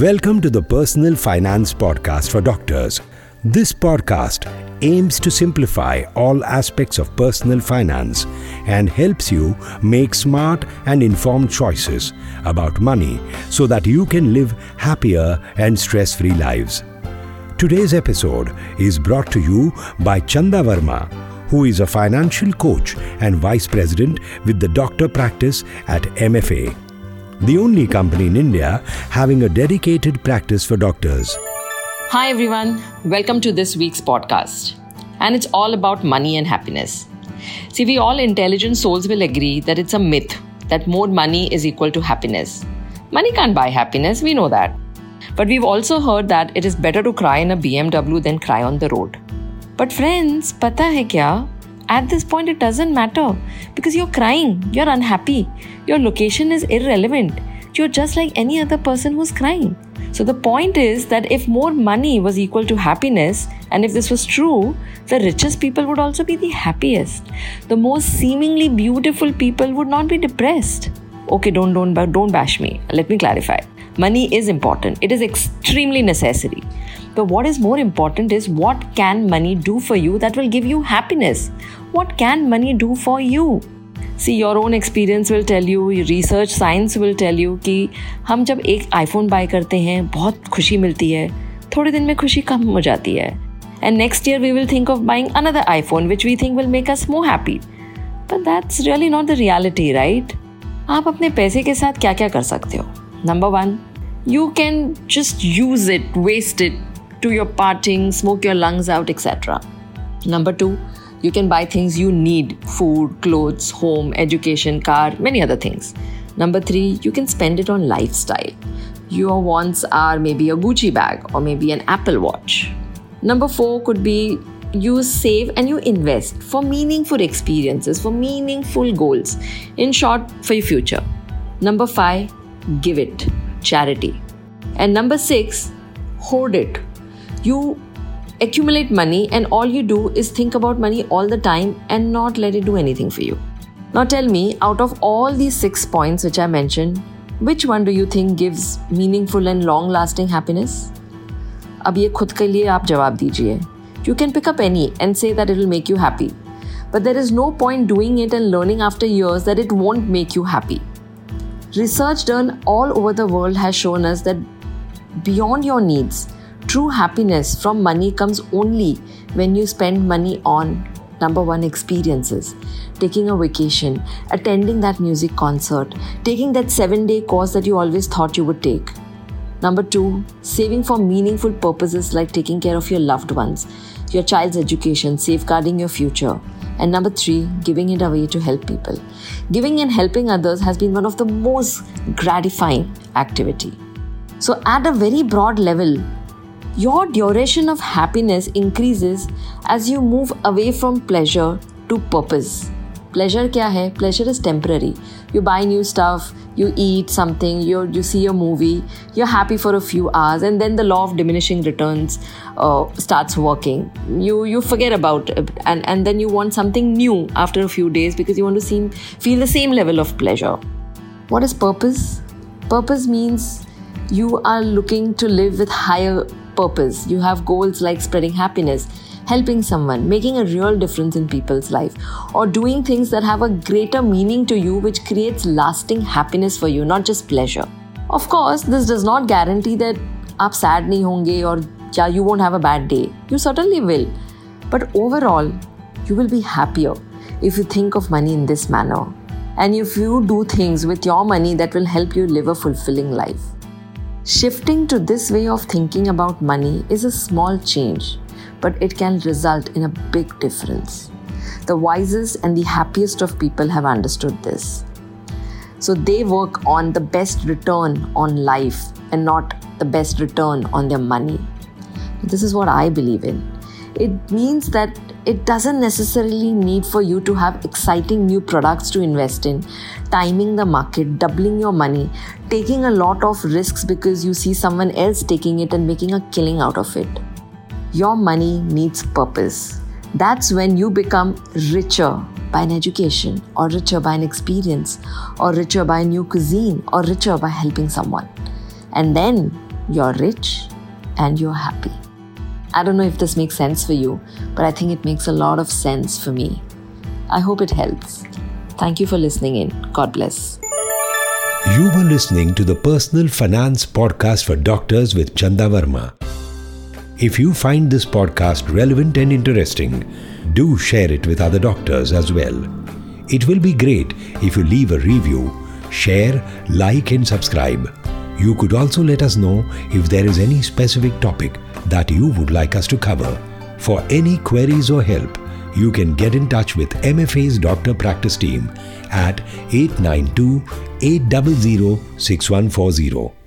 Welcome to the Personal Finance Podcast for Doctors. This podcast aims to simplify all aspects of personal finance and helps you make smart and informed choices about money so that you can live happier and stress free lives. Today's episode is brought to you by Chanda Varma, who is a financial coach and vice president with the doctor practice at MFA the only company in India having a dedicated practice for doctors. Hi, everyone. Welcome to this week's podcast. And it's all about money and happiness. See, we all intelligent souls will agree that it's a myth that more money is equal to happiness. Money can't buy happiness, we know that. But we've also heard that it is better to cry in a BMW than cry on the road. But friends, pata hai kya? At this point, it doesn't matter because you're crying, you're unhappy, your location is irrelevant. You're just like any other person who's crying. So, the point is that if more money was equal to happiness, and if this was true, the richest people would also be the happiest. The most seemingly beautiful people would not be depressed. Okay, don't don't don't bash me. Let me clarify. Money is important. It is extremely necessary. But what is more important is what can money do for you that will give you happiness? What can money do for you? See your own experience will tell you research science will tell you कि हम जब एक iPhone bye करते हैं बहुत खुशी मिलती है थोड़े दिन में खुशी कम हो जाती है and next year we will think of buying another iPhone which we think will make us more happy but that's really not the reality right आप अपने पैसे के साथ क्या क्या कर सकते हो number one you can just use it waste it to your partying, smoke your lungs out, etc. Number two, you can buy things you need food, clothes, home, education, car, many other things. Number three, you can spend it on lifestyle. Your wants are maybe a Gucci bag or maybe an Apple Watch. Number four could be you save and you invest for meaningful experiences, for meaningful goals. In short, for your future. Number five, give it, charity. And number six, hoard it you accumulate money and all you do is think about money all the time and not let it do anything for you. Now tell me, out of all these six points which I mentioned, which one do you think gives meaningful and long lasting happiness? अब ये खुद के लिए आप जवाब दीजिए You can pick up any and say that it will make you happy. But there is no point doing it and learning after years that it won't make you happy. Research done all over the world has shown us that beyond your needs, True happiness from money comes only when you spend money on number one experiences. Taking a vacation attending that music concert taking that 7 day course that you always thought you would take. Number 2 saving for meaningful purposes like taking care of your loved ones your child's education safeguarding your future. And number 3 giving it away to help people. Giving and helping others has been one of the most gratifying activity. So at a very broad level your duration of happiness increases as you move away from pleasure to purpose. Pleasure kya hai? Pleasure is temporary. You buy new stuff, you eat something, you you see a movie, you're happy for a few hours, and then the law of diminishing returns uh, starts working. You you forget about it, and and then you want something new after a few days because you want to seem feel the same level of pleasure. What is purpose? Purpose means you are looking to live with higher purpose. You have goals like spreading happiness, helping someone, making a real difference in people's life, or doing things that have a greater meaning to you which creates lasting happiness for you, not just pleasure. Of course, this does not guarantee that आप sad नहीं होंगे or yeah, you won't have a bad day. You certainly will. But overall, you will be happier if you think of money in this manner. And if you do things with your money that will help you live a fulfilling life. Shifting to this way of thinking about money is a small change, but it can result in a big difference. The wisest and the happiest of people have understood this. So they work on the best return on life and not the best return on their money. This is what I believe in. It means that it doesn't necessarily need for you to have exciting new products to invest in, timing the market, doubling your money, taking a lot of risks because you see someone else taking it and making a killing out of it. Your money needs purpose. That's when you become richer by an education, or richer by an experience, or richer by a new cuisine, or richer by helping someone. And then you're rich, and you're happy. I don't know if this makes sense for you, but I think it makes a lot of sense for me. I hope it helps. Thank you for listening in. God bless. You were listening to the Personal Finance Podcast for Doctors with Chanda Varma. If you find this podcast relevant and interesting, do share it with other doctors as well. It will be great if you leave a review, share, like, and subscribe. You could also let us know if there is any specific topic that you would like us to cover. For any queries or help, you can get in touch with MFA's doctor practice team at 892 800 6140.